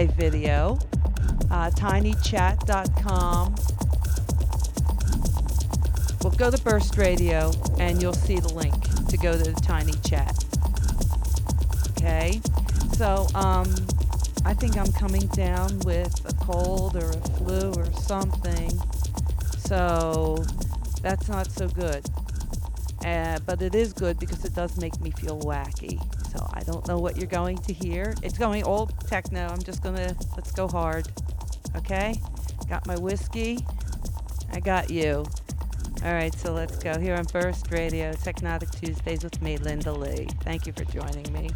live video, uh, tinychat.com well, go to Burst Radio and you'll see the link to go to the Tiny Chat. Okay? So, um, I think I'm coming down with a cold or a flu or something. So, that's not so good. Uh, but it is good because it does make me feel wacky. So, I don't know what you're going to hear. It's going old techno. I'm just to, let's go hard. Okay? Got my whiskey. I got you. All right, so let's go here on Burst Radio, Technotic Tuesdays with me, Linda Lee. Thank you for joining me.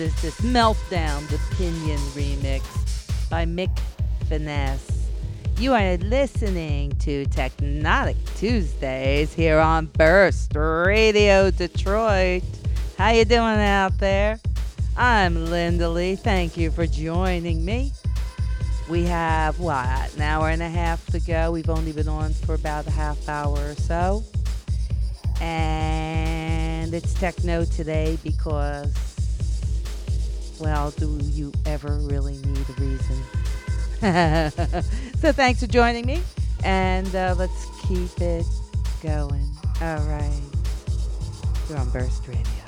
Is this? Meltdown, the Pinion remix by Mick Finesse. You are listening to Technotic Tuesdays here on Burst Radio Detroit. How you doing out there? I'm Linda Lee. Thank you for joining me. We have what an hour and a half to go. We've only been on for about a half hour or so. And it's techno today because, well, do you ever really need a reason? so thanks for joining me, and uh, let's keep it going. All right. You're on Burst Radio.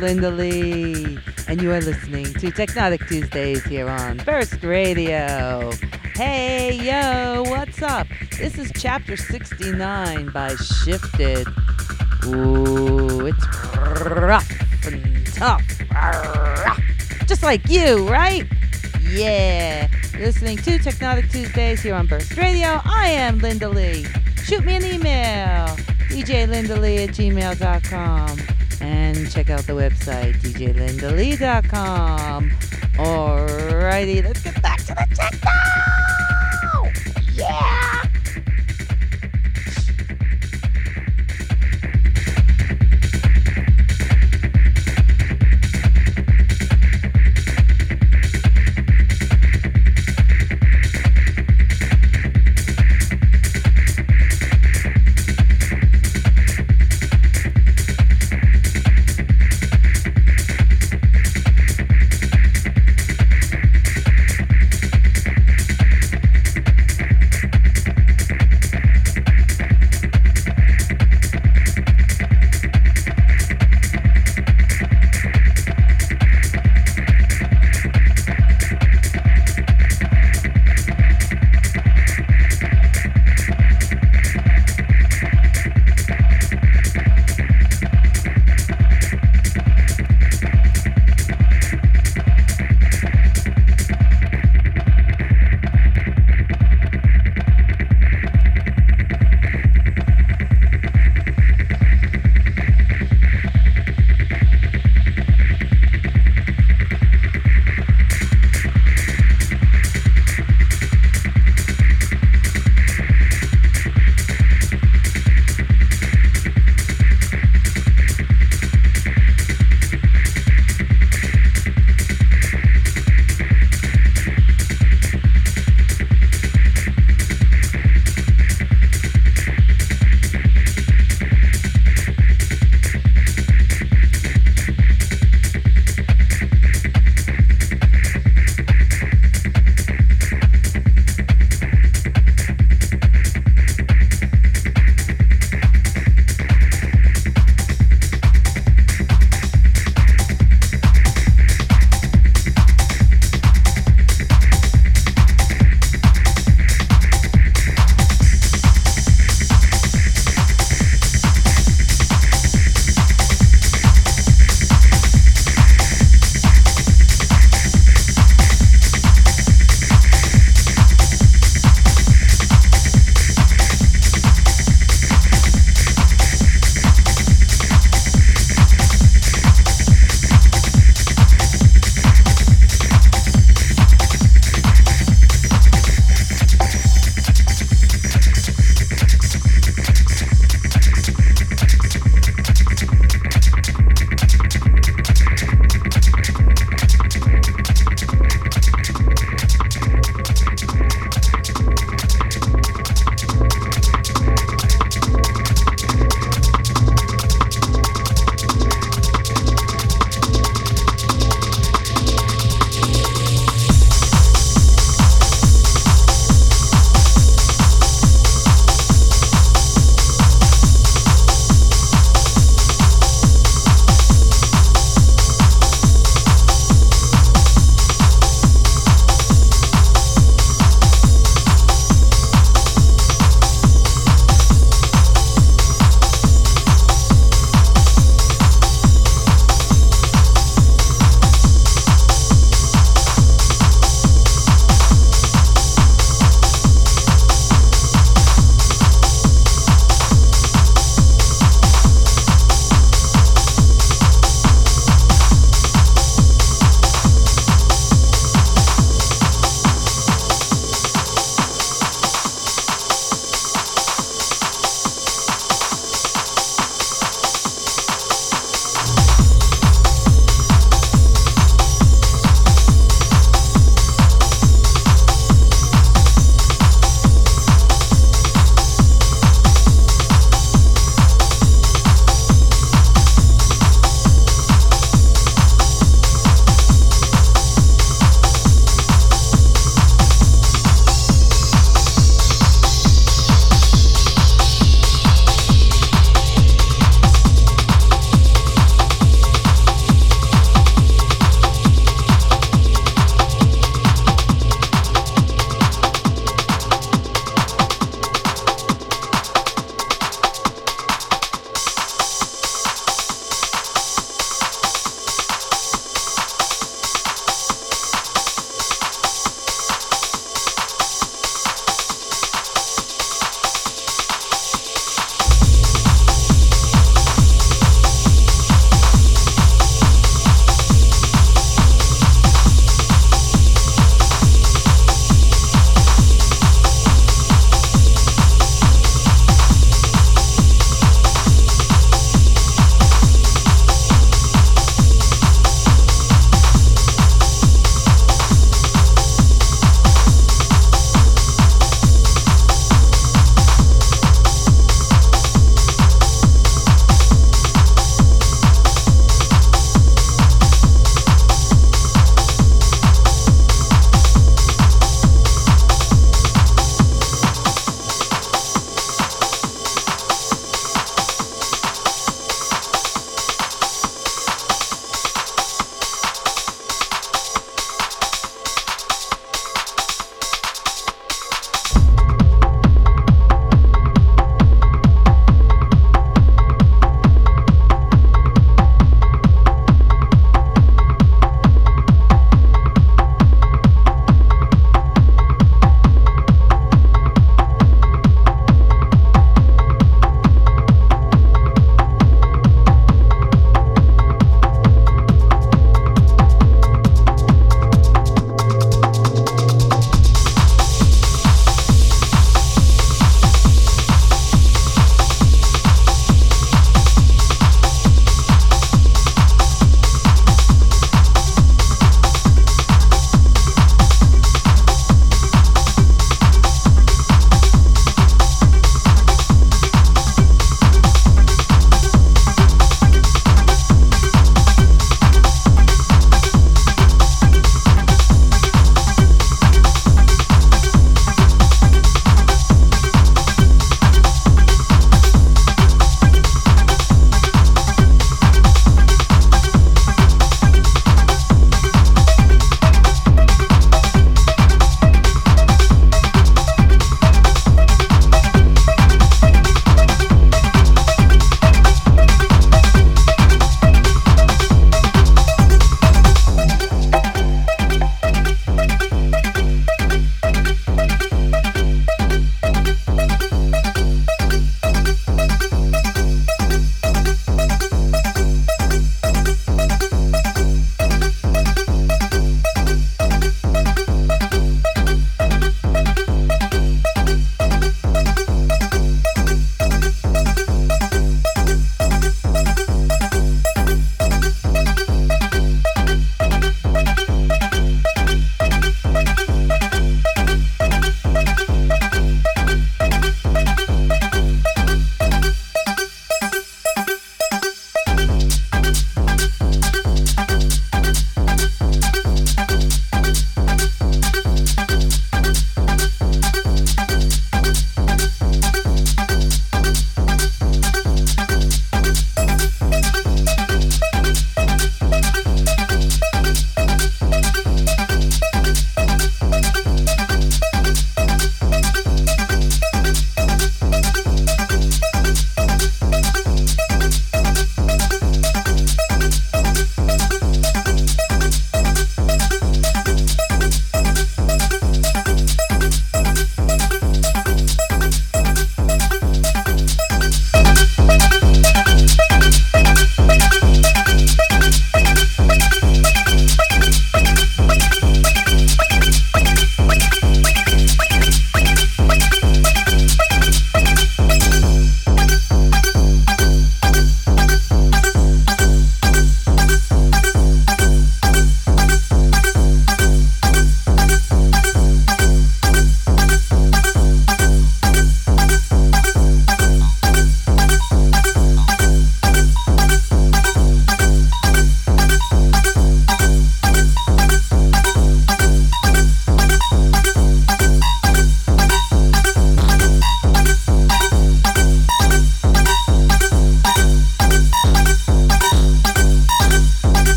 Linda Lee, and you are listening to Technotic Tuesdays here on Burst Radio. Hey, yo, what's up? This is chapter 69 by Shifted. Ooh, it's rough and tough. Just like you, right? Yeah. You're listening to Technotic Tuesdays here on Burst Radio. I am Linda Lee. Shoot me an email, djlindalee at gmail.com. And check out the website, djlindalee.com. Alrighty, let's get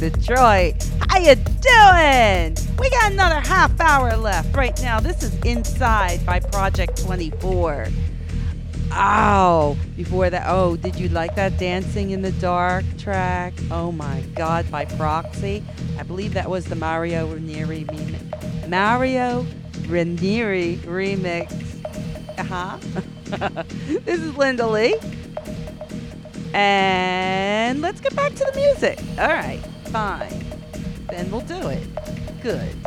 Detroit. How you doing? We got another half hour left right now. This is Inside by Project 24. Oh, before that, oh, did you like that Dancing in the Dark track? Oh my God, by Proxy. I believe that was the Mario Ranieri remix. Mario Ranieri remix. Uh huh. this is Linda Lee. And let's get back to the music. All right, fine. Then we'll do it. Good.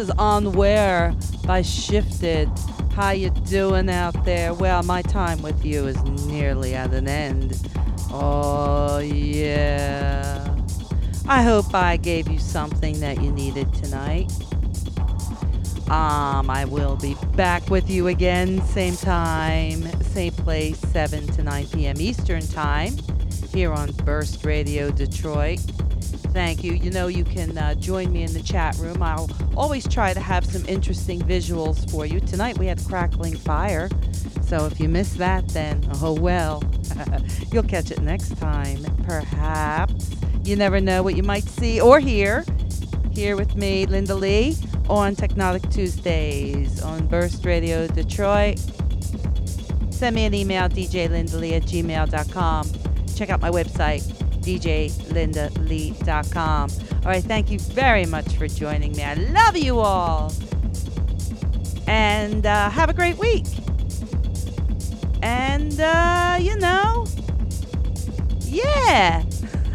Is On Where by Shifted. How you doing out there? Well, my time with you is nearly at an end. Oh, yeah. I hope I gave you something that you needed tonight. Um, I will be back with you again, same time, same place, 7 to 9 p.m. Eastern Time, here on Burst Radio Detroit. Thank you. You know, you can uh, join me in the chat room. I'll always try to have some interesting visuals for you. Tonight we had crackling fire, so if you missed that, then oh well. You'll catch it next time, perhaps. You never know what you might see or hear. Here with me, Linda Lee, on Technotic Tuesdays on Burst Radio Detroit. Send me an email, djlindalee at gmail.com. Check out my website, djlindalee.com. All right, thank you very much for joining me. I love you all. And uh, have a great week. And, uh, you know, yeah.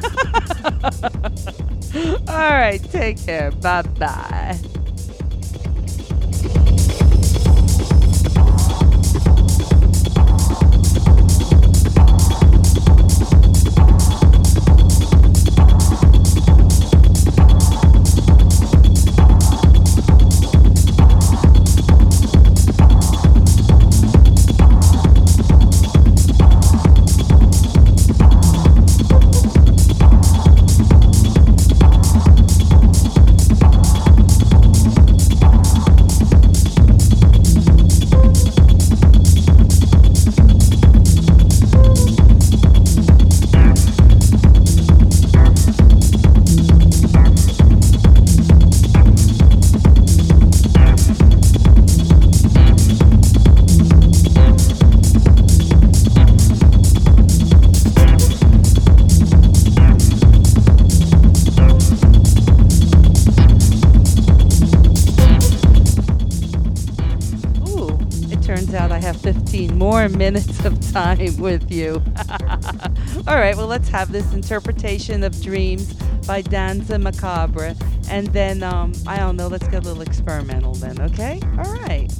all right, take care. Bye bye. More minutes of time with you. All right, well, let's have this interpretation of dreams by Danza Macabre. And then, um, I don't know, let's get a little experimental then, okay? All right.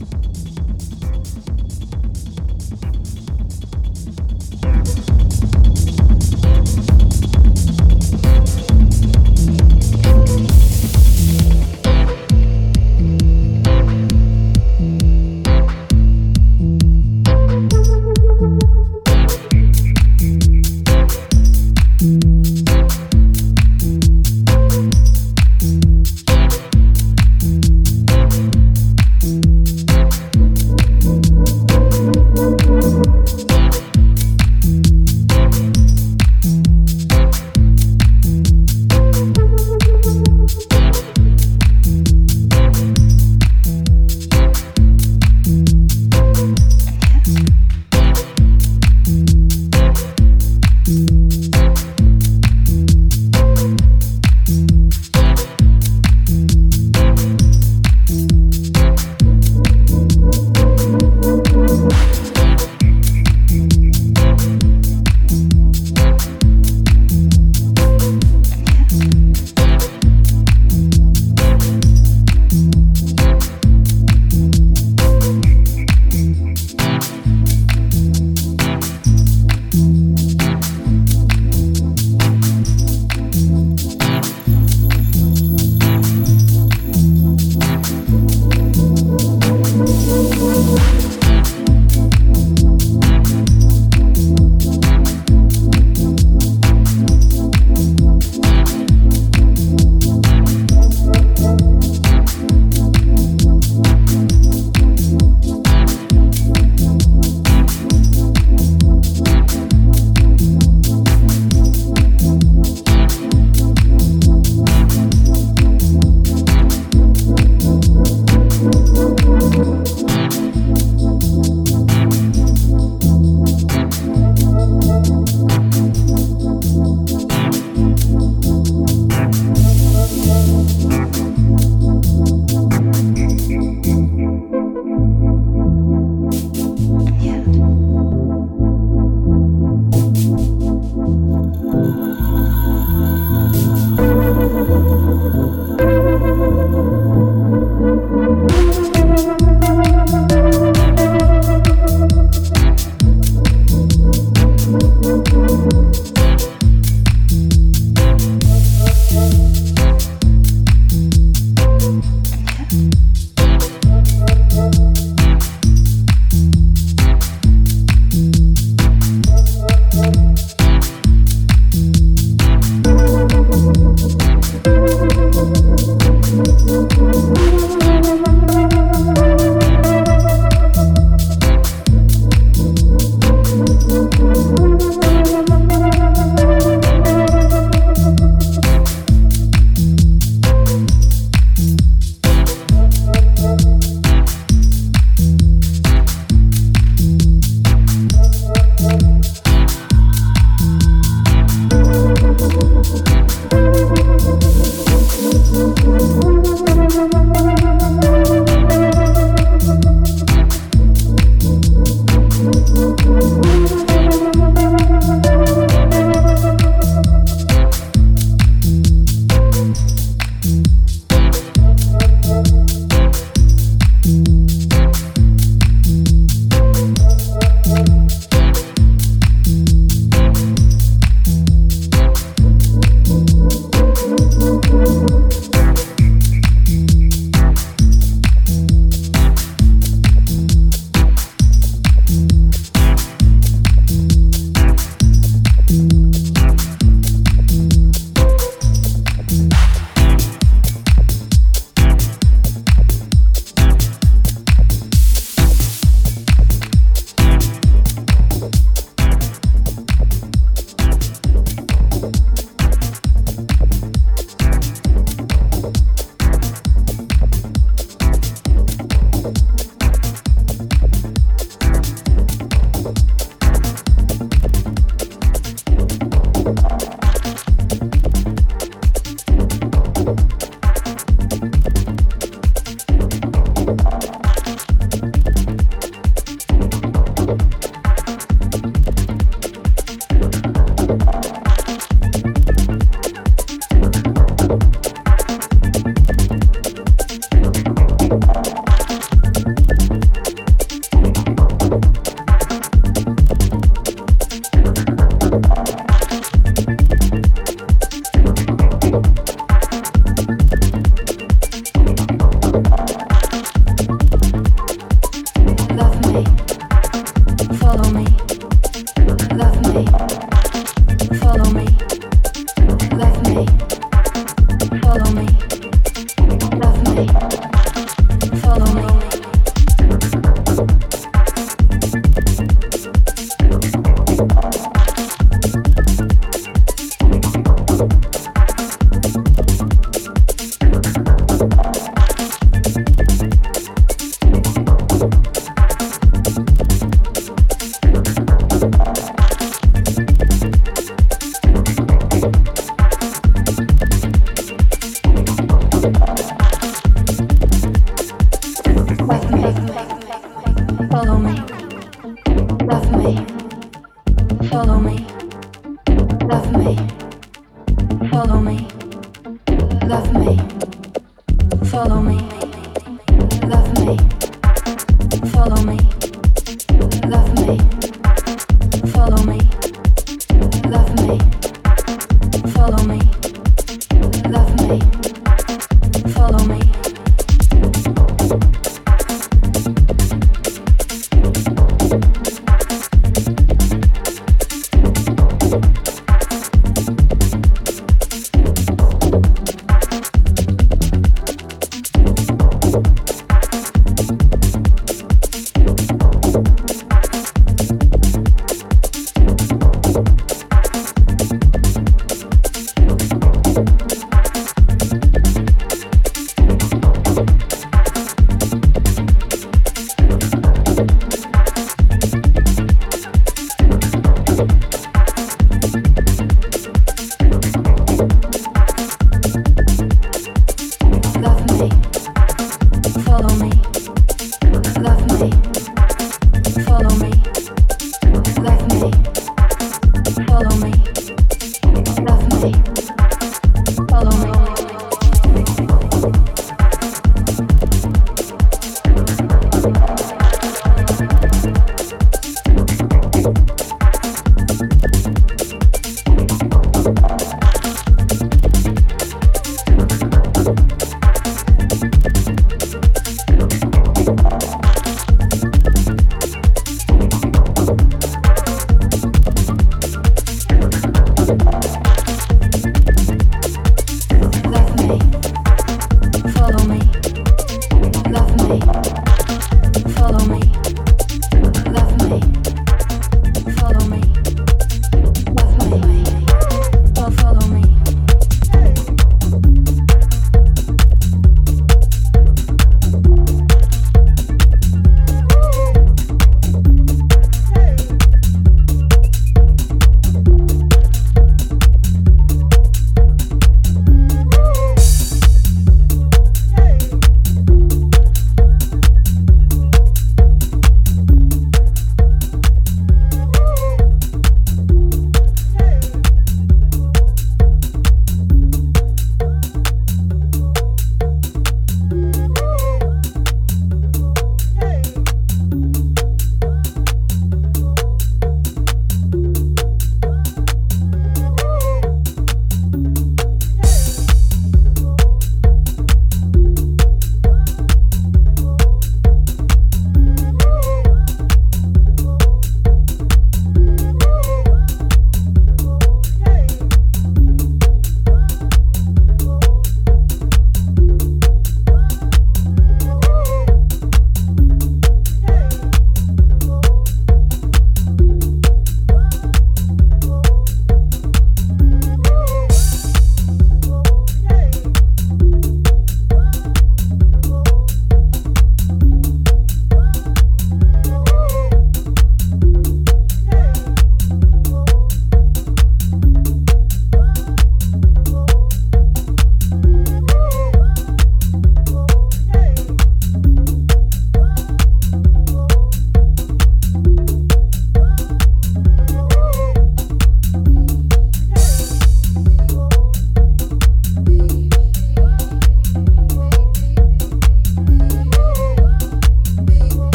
follow me.